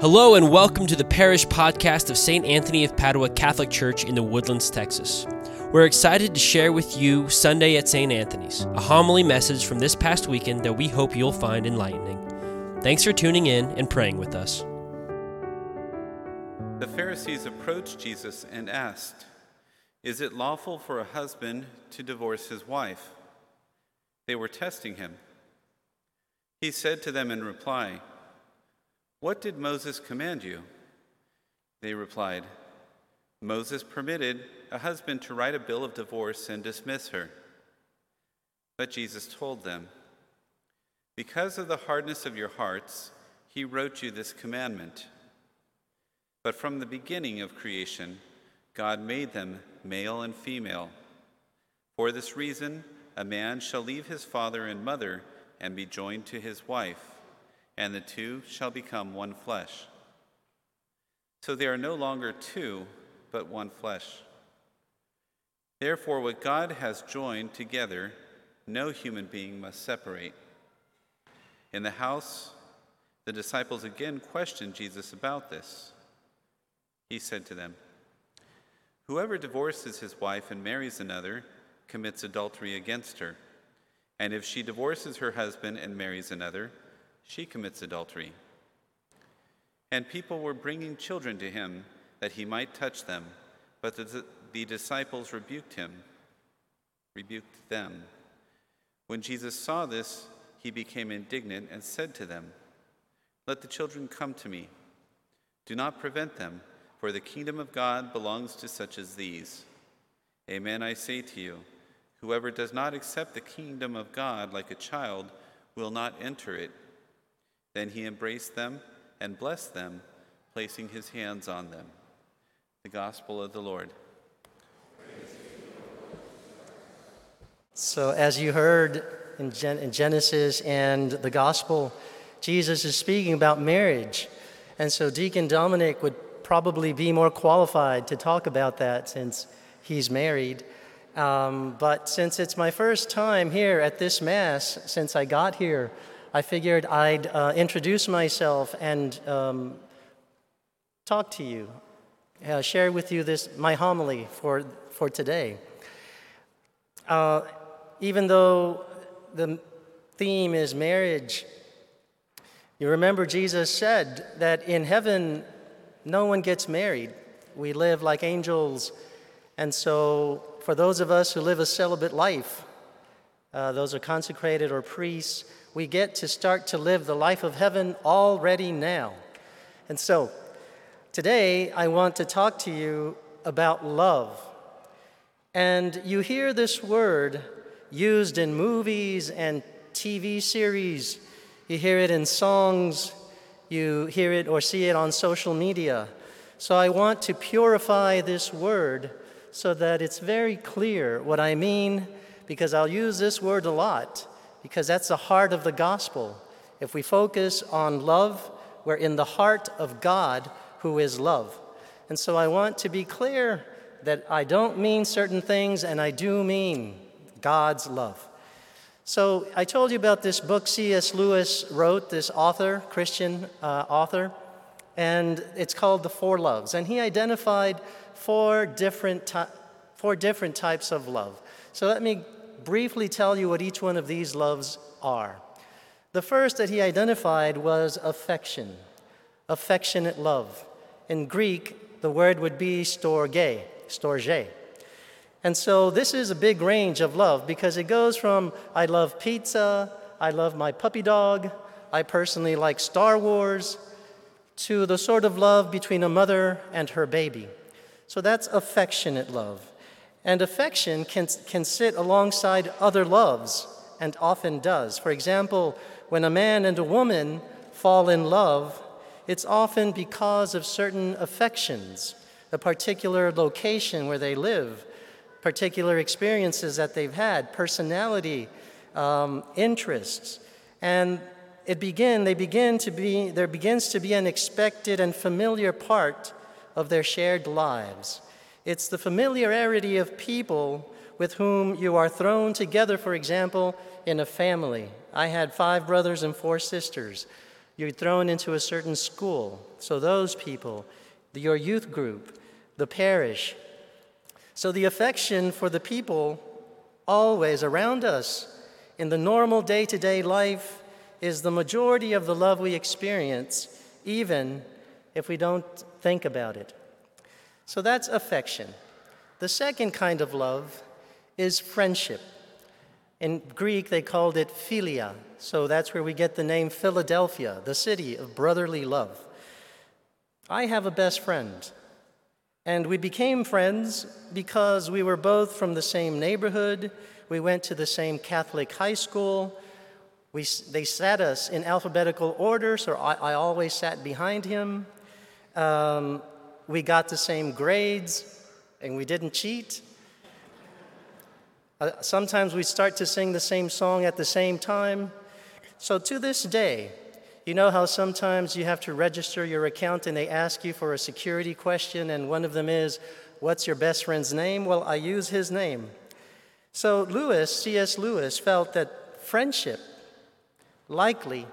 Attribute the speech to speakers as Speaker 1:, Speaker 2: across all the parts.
Speaker 1: Hello, and welcome to the parish podcast of St. Anthony of Padua Catholic Church in the Woodlands, Texas. We're excited to share with you Sunday at St. Anthony's, a homily message from this past weekend that we hope you'll find enlightening. Thanks for tuning in and praying with us.
Speaker 2: The Pharisees approached Jesus and asked, Is it lawful for a husband to divorce his wife? They were testing him. He said to them in reply, what did Moses command you? They replied, Moses permitted a husband to write a bill of divorce and dismiss her. But Jesus told them, Because of the hardness of your hearts, he wrote you this commandment. But from the beginning of creation, God made them male and female. For this reason, a man shall leave his father and mother and be joined to his wife and the two shall become one flesh. So they are no longer two, but one flesh. Therefore, what God has joined together, no human being must separate. In the house, the disciples again questioned Jesus about this. He said to them, Whoever divorces his wife and marries another commits adultery against her. And if she divorces her husband and marries another, she commits adultery. And people were bringing children to him that he might touch them, but the, the disciples rebuked him, rebuked them. When Jesus saw this, he became indignant and said to them, Let the children come to me. Do not prevent them, for the kingdom of God belongs to such as these. Amen, I say to you, whoever does not accept the kingdom of God like a child will not enter it. Then he embraced them and blessed them, placing his hands on them. The Gospel of the Lord.
Speaker 3: So, as you heard in, Gen- in Genesis and the Gospel, Jesus is speaking about marriage. And so, Deacon Dominic would probably be more qualified to talk about that since he's married. Um, but since it's my first time here at this Mass since I got here, I figured I'd uh, introduce myself and um, talk to you, uh, share with you this my homily for for today. Uh, even though the theme is marriage, you remember Jesus said that in heaven no one gets married. We live like angels, and so for those of us who live a celibate life, uh, those are consecrated or priests we get to start to live the life of heaven already now. And so, today I want to talk to you about love. And you hear this word used in movies and TV series, you hear it in songs, you hear it or see it on social media. So I want to purify this word so that it's very clear what I mean, because I'll use this word a lot because that's the heart of the gospel. If we focus on love, we're in the heart of God who is love. And so I want to be clear that I don't mean certain things and I do mean God's love. So I told you about this book C.S. Lewis wrote, this author, Christian uh, author, and it's called The Four Loves. And he identified four different, four different types of love. So let me briefly tell you what each one of these loves are. The first that he identified was affection, affectionate love. In Greek, the word would be storge, storge. And so this is a big range of love because it goes from I love pizza, I love my puppy dog, I personally like Star Wars, to the sort of love between a mother and her baby. So that's affectionate love. And affection can, can sit alongside other loves, and often does. For example, when a man and a woman fall in love, it's often because of certain affections, a particular location where they live, particular experiences that they've had, personality, um, interests. And it begin, they begin to be, there begins to be an expected and familiar part of their shared lives. It's the familiarity of people with whom you are thrown together, for example, in a family. I had five brothers and four sisters. You're thrown into a certain school. So, those people, your youth group, the parish. So, the affection for the people always around us in the normal day to day life is the majority of the love we experience, even if we don't think about it. So, that's affection. The second kind of love is friendship. In Greek, they called it philia, so that's where we get the name Philadelphia, the city of brotherly love. I have a best friend, and we became friends because we were both from the same neighborhood. We went to the same Catholic high school. We, they sat us in alphabetical order, so I, I always sat behind him. Um, we got the same grades and we didn't cheat. Uh, sometimes we start to sing the same song at the same time. So to this day, you know how sometimes you have to register your account and they ask you for a security question, and one of them is, What's your best friend's name? Well, I use his name. So Lewis, C.S. Lewis, felt that friendship likely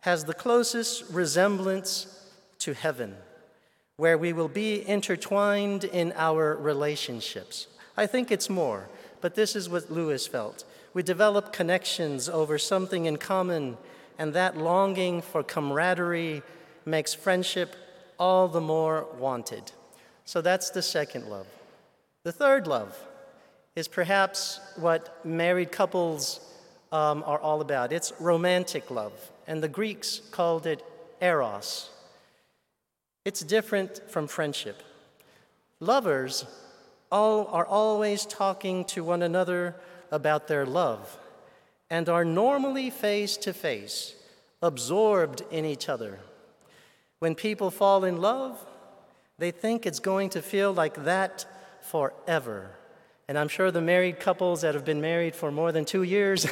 Speaker 3: has the closest resemblance to heaven where we will be intertwined in our relationships. I think it's more, but this is what Lewis felt. We develop connections over something in common, and that longing for camaraderie makes friendship all the more wanted. So that's the second love. The third love is perhaps what married couples um, are all about it's romantic love, and the Greeks called it eros. It's different from friendship. Lovers all are always talking to one another about their love and are normally face to face, absorbed in each other. When people fall in love, they think it's going to feel like that forever. And I'm sure the married couples that have been married for more than two years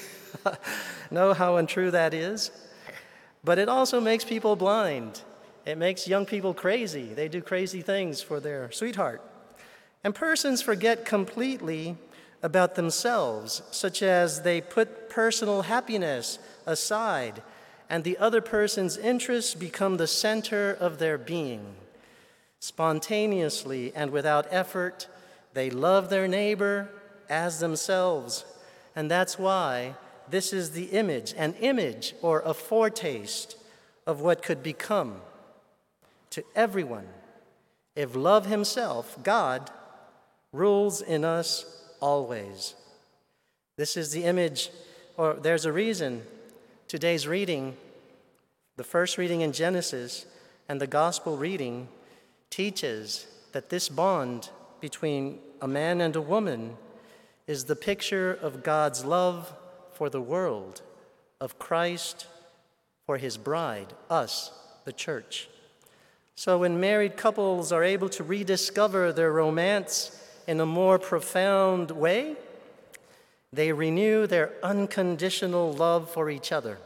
Speaker 3: know how untrue that is. But it also makes people blind it makes young people crazy. They do crazy things for their sweetheart. And persons forget completely about themselves, such as they put personal happiness aside, and the other person's interests become the center of their being. Spontaneously and without effort, they love their neighbor as themselves. And that's why this is the image, an image or a foretaste of what could become to everyone. If love himself, God, rules in us always. This is the image, or there's a reason today's reading, the first reading in Genesis and the gospel reading, teaches that this bond between a man and a woman is the picture of God's love for the world, of Christ for his bride, us, the church. So when married couples are able to rediscover their romance in a more profound way, they renew their unconditional love for each other.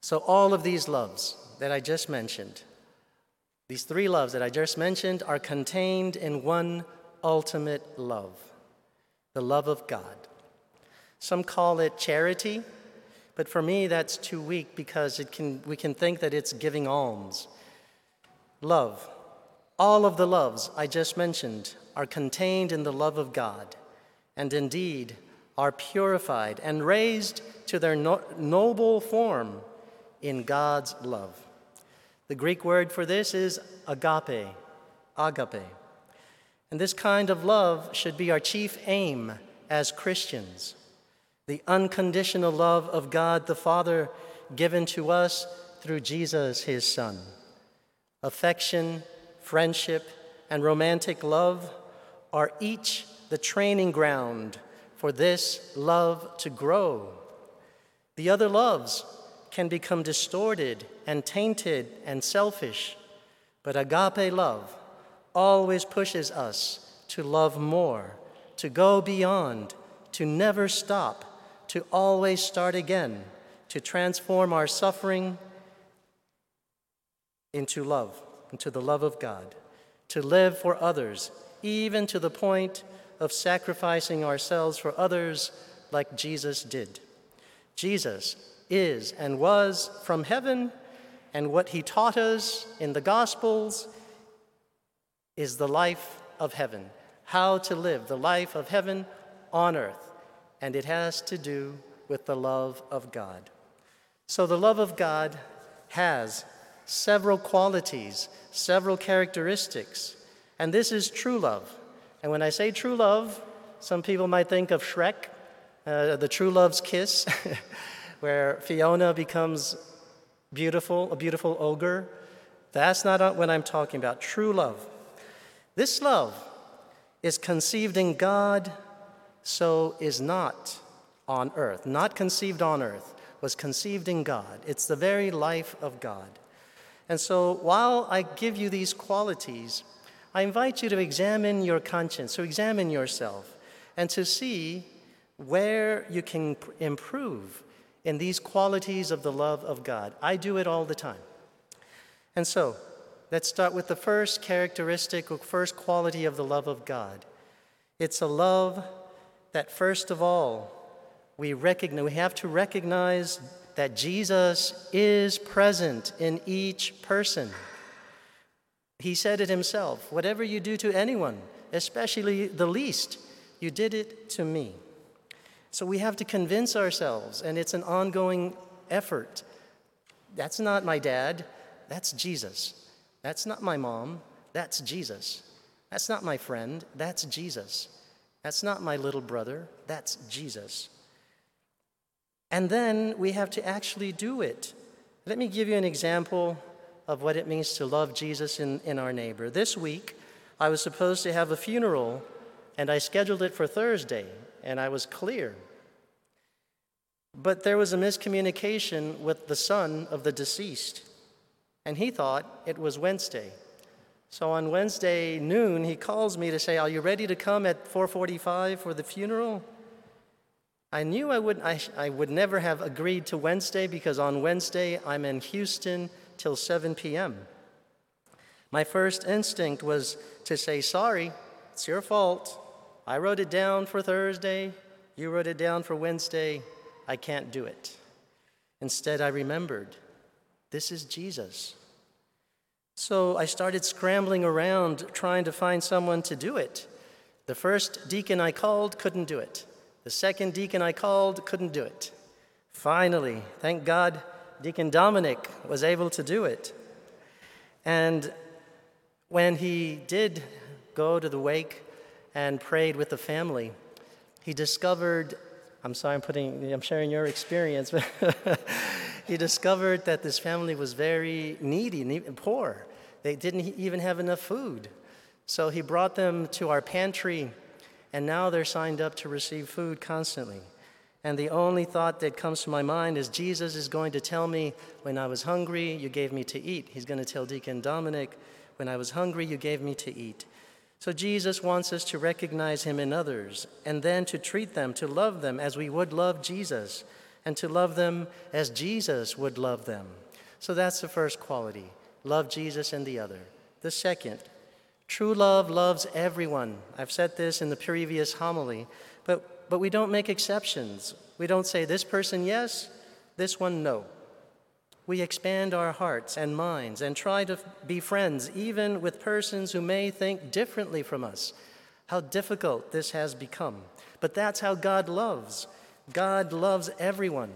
Speaker 3: So, all of these loves that I just mentioned, these three loves that I just mentioned, are contained in one ultimate love the love of God. Some call it charity, but for me, that's too weak because it can, we can think that it's giving alms. Love. All of the loves I just mentioned are contained in the love of God, and indeed are purified and raised to their no- noble form in God's love. The Greek word for this is agape, agape. And this kind of love should be our chief aim as Christians. The unconditional love of God the Father given to us through Jesus, his Son. Affection, friendship, and romantic love are each the training ground for this love to grow. The other loves can become distorted and tainted and selfish, but agape love always pushes us to love more, to go beyond, to never stop, to always start again, to transform our suffering into love, into the love of God, to live for others, even to the point of sacrificing ourselves for others like Jesus did. Jesus is and was from heaven And what he taught us in the Gospels is the life of heaven, how to live the life of heaven on earth. And it has to do with the love of God. So the love of God has several qualities, several characteristics, and this is true love. And when I say true love, some people might think of Shrek, uh, the true love's kiss, where Fiona becomes beautiful, a beautiful ogre. That's not what I'm talking about. True love. This love is conceived in God, so is not on earth. Not conceived on earth, was conceived in God. It's the very life of God. And so while I give you these qualities, I invite you to examine your conscience, to examine yourself, and to see where you can improve in these qualities of the love of God. I do it all the time. And so, let's start with the first characteristic or first quality of the love of God. It's a love that, first of all, we recognize, we have to recognize that Jesus is present in each person. He said it himself whatever you do to anyone, especially the least, you did it to me. So we have to convince ourselves, and it's an ongoing effort. That's not my dad, that's Jesus. That's not my mom, that's Jesus. That's not my friend, that's Jesus. That's not my little brother, that's Jesus. And then we have to actually do it. Let me give you an example of what it means to love Jesus in, in our neighbor. This week, I was supposed to have a funeral, and I scheduled it for Thursday, and I was clear. But there was a miscommunication with the son of the deceased, and he thought it was Wednesday. So on Wednesday noon, he calls me to say, "Are you ready to come at 4:45 for the funeral?" I knew I would, I, I would never have agreed to Wednesday because on Wednesday I'm in Houston till 7 p.m. My first instinct was to say, Sorry, it's your fault. I wrote it down for Thursday, you wrote it down for Wednesday. I can't do it. Instead, I remembered this is Jesus. So I started scrambling around trying to find someone to do it. The first deacon I called couldn't do it. The second deacon I called couldn't do it. Finally, thank God, Deacon Dominic was able to do it. And when he did go to the wake and prayed with the family, he discovered I'm sorry, I'm putting, I'm sharing your experience, but he discovered that this family was very needy and poor. They didn't even have enough food. So he brought them to our pantry and now they're signed up to receive food constantly. And the only thought that comes to my mind is Jesus is going to tell me, when I was hungry, you gave me to eat. He's going to tell Deacon Dominic, when I was hungry, you gave me to eat. So Jesus wants us to recognize him in others and then to treat them, to love them as we would love Jesus, and to love them as Jesus would love them. So that's the first quality love Jesus and the other. The second, True love loves everyone. I've said this in the previous homily, but, but we don't make exceptions. We don't say this person yes, this one no. We expand our hearts and minds and try to be friends even with persons who may think differently from us. How difficult this has become. But that's how God loves. God loves everyone,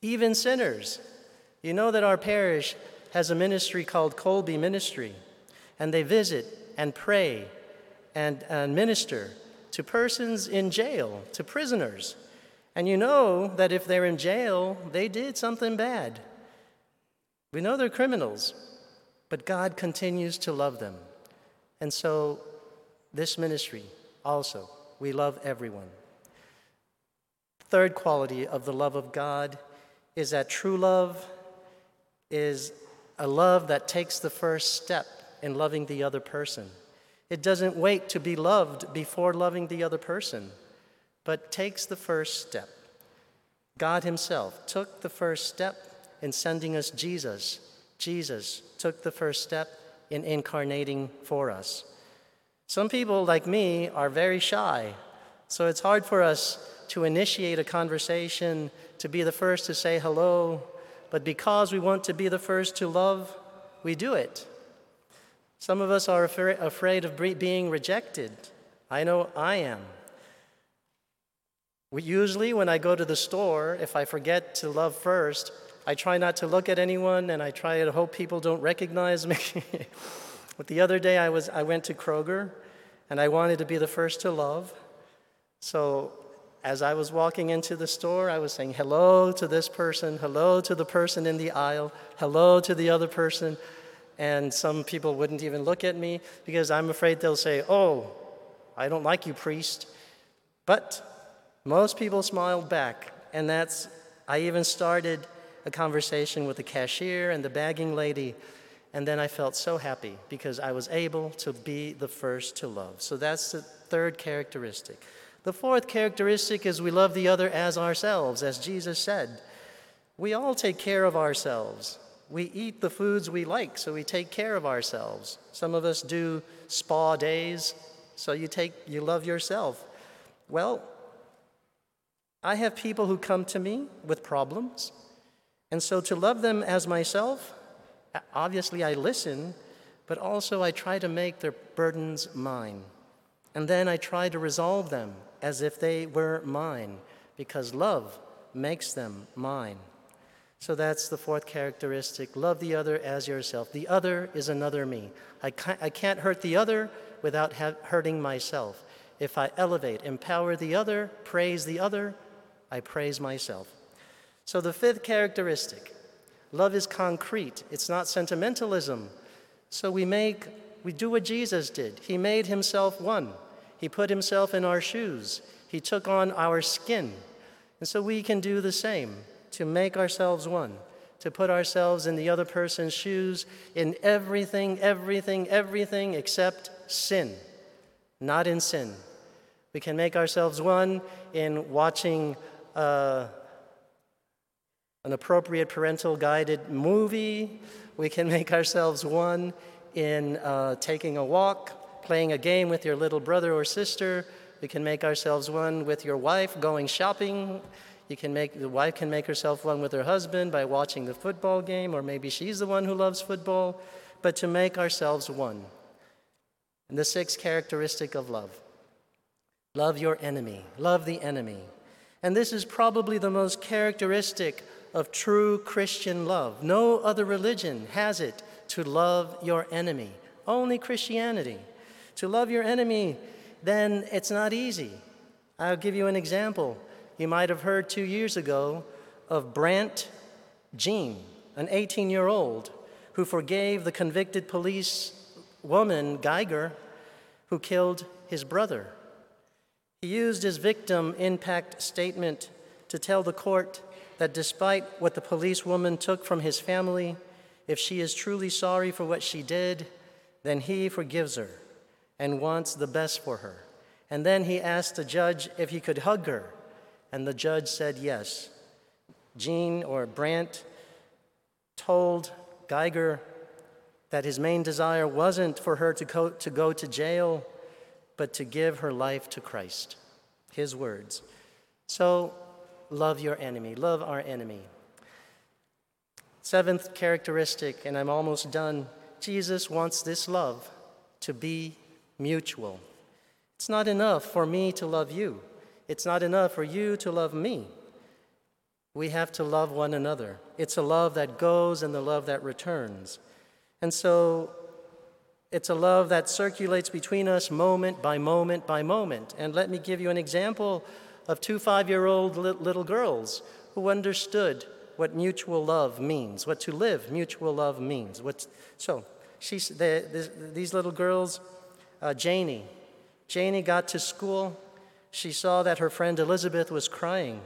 Speaker 3: even sinners. You know that our parish has a ministry called Kolbe Ministry and they visit and pray and, and minister to persons in jail, to prisoners. And you know that if they're in jail, they did something bad. We know they're criminals, but God continues to love them. And so, this ministry also, we love everyone. Third quality of the love of God is that true love is a love that takes the first step in loving the other person. It doesn't wait to be loved before loving the other person, but takes the first step. God Himself took the first step in sending us Jesus. Jesus took the first step in incarnating for us. Some people, like me, are very shy, so it's hard for us to initiate a conversation, to be the first to say hello, but because we want to be the first to love, we do it. Some of us are afraid of being rejected. I know I am. Usually, when I go to the store, if I forget to love first, I try not to look at anyone and I try to hope people don't recognize me. but the other day, I, was, I went to Kroger and I wanted to be the first to love. So as I was walking into the store, I was saying hello to this person, hello to the person in the aisle, hello to the other person. And some people wouldn't even look at me because I'm afraid they'll say, Oh, I don't like you, priest. But most people smiled back. And that's, I even started a conversation with the cashier and the bagging lady. And then I felt so happy because I was able to be the first to love. So that's the third characteristic. The fourth characteristic is we love the other as ourselves, as Jesus said. We all take care of ourselves. We eat the foods we like, so we take care of ourselves. Some of us do spa days, so you take you love yourself. Well, I have people who come to me with problems, and so to love them as myself, obviously I listen, but also I try to make their burdens mine. And then I try to resolve them as if they were mine, because love makes them mine. So that's the fourth characteristic love the other as yourself. The other is another me. I can't, I can't hurt the other without ha- hurting myself. If I elevate, empower the other, praise the other, I praise myself. So the fifth characteristic love is concrete, it's not sentimentalism. So we make, we do what Jesus did. He made himself one. He put himself in our shoes. He took on our skin. And so we can do the same to make ourselves one, to put ourselves in the other person's shoes in everything, everything, everything except sin, not in sin. We can make ourselves one in watching uh, an appropriate parental guided movie. We can make ourselves one in uh, taking a walk playing a game with your little brother or sister. We can make ourselves one with your wife going shopping. You can make the wife can make herself one with her husband by watching the football game, or maybe she's the one who loves football. But to make ourselves one. And the sixth characteristic of love love your enemy, love the enemy. And this is probably the most characteristic of true Christian love. No other religion has it to love your enemy, only Christianity. To love your enemy, then it's not easy. I'll give you an example. You might have heard two years ago of Brandt Jean, an 18 year old who forgave the convicted police woman, Guyger, who killed his brother. He used his victim impact statement to tell the court that despite what the police woman took from his family, if she is truly sorry for what she did, then he forgives her and wants the best for her. And then he asked the judge if he could hug her, and the judge said yes. Jean or Brandt told Guyger that his main desire wasn't for her to go, to go to jail, but to give her life to Christ. His words. So, love your enemy, love our enemy. Seventh characteristic, and I'm almost done Jesus wants this love to be mutual. It's not enough for me to love you, it's not enough for you to love me. We have to love one another. It's a love that goes and the love that returns. And so it's a love that circulates between us moment by moment by moment. And let me give you an example of two five year old little girls who understood what mutual love means, what to live mutual love means. What's, so, she's, the, these little girls uh, Janie. Janie got to school. She saw that her friend Elizabeth was crying.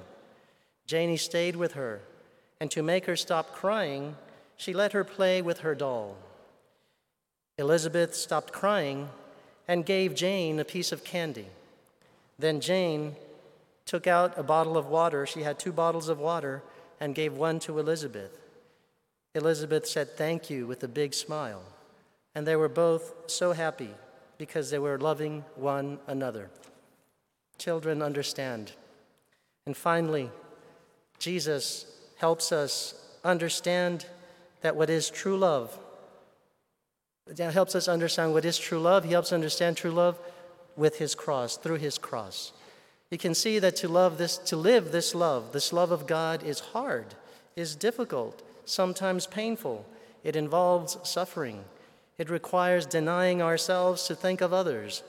Speaker 3: Janie stayed with her, and to make her stop crying, she let her play with her doll. Elizabeth stopped crying and gave Jane a piece of candy. Then Jane took out a bottle of water. She had two bottles of water and gave one to Elizabeth. Elizabeth said thank you with a big smile, and they were both so happy because they were loving one another. Children understand. And finally, Jesus helps us understand that what is true love, helps us understand what is true love. He helps us understand true love with his cross, through his cross. You can see that to love this, to live this love, this love of God is hard, is difficult, sometimes painful. It involves suffering. It requires denying ourselves to think of others.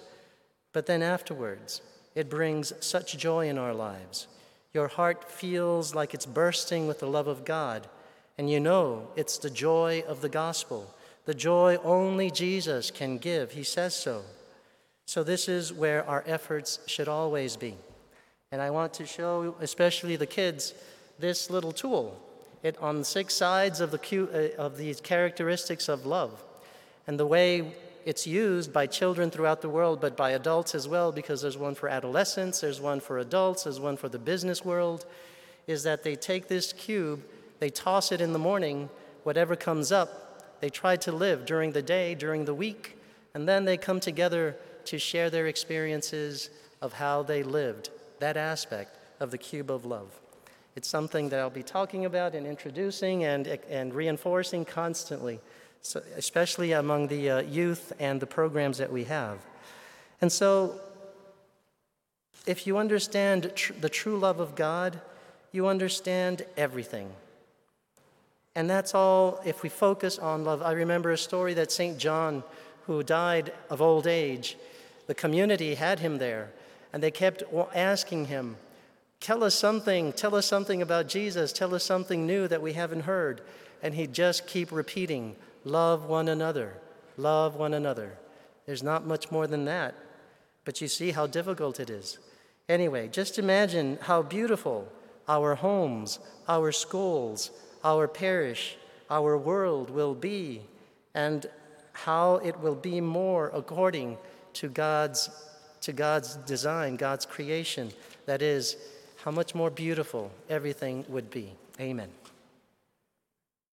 Speaker 3: But then afterwards, it brings such joy in our lives. Your heart feels like it's bursting with the love of God, and you know it's the joy of the gospel, the joy only Jesus can give. He says so. So, this is where our efforts should always be. And I want to show, especially the kids, this little tool. It on six sides of the uh, of these characteristics of love, and the way it's used by children throughout the world, but by adults as well, because there's one for adolescents, there's one for adults, there's one for the business world, is that they take this cube, they toss it in the morning, whatever comes up, they try to live during the day, during the week, and then they come together to share their experiences of how they lived, that aspect of the cube of love. It's something that I'll be talking about and introducing and, and reinforcing constantly so especially among the uh, youth and the programs that we have. And so, if you understand tr- the true love of God, you understand everything. And that's all if we focus on love. I remember a story that St. John, who died of old age, the community had him there, and they kept asking him, Tell us something, tell us something about Jesus, tell us something new that we haven't heard. And he'd just keep repeating, Love one another. Love one another. There's not much more than that. But you see how difficult it is. Anyway, just imagine how beautiful our homes, our schools, our parish, our world will be, and how it will be more according to God's, to God's design, God's creation. That is, how much more beautiful everything would be. Amen.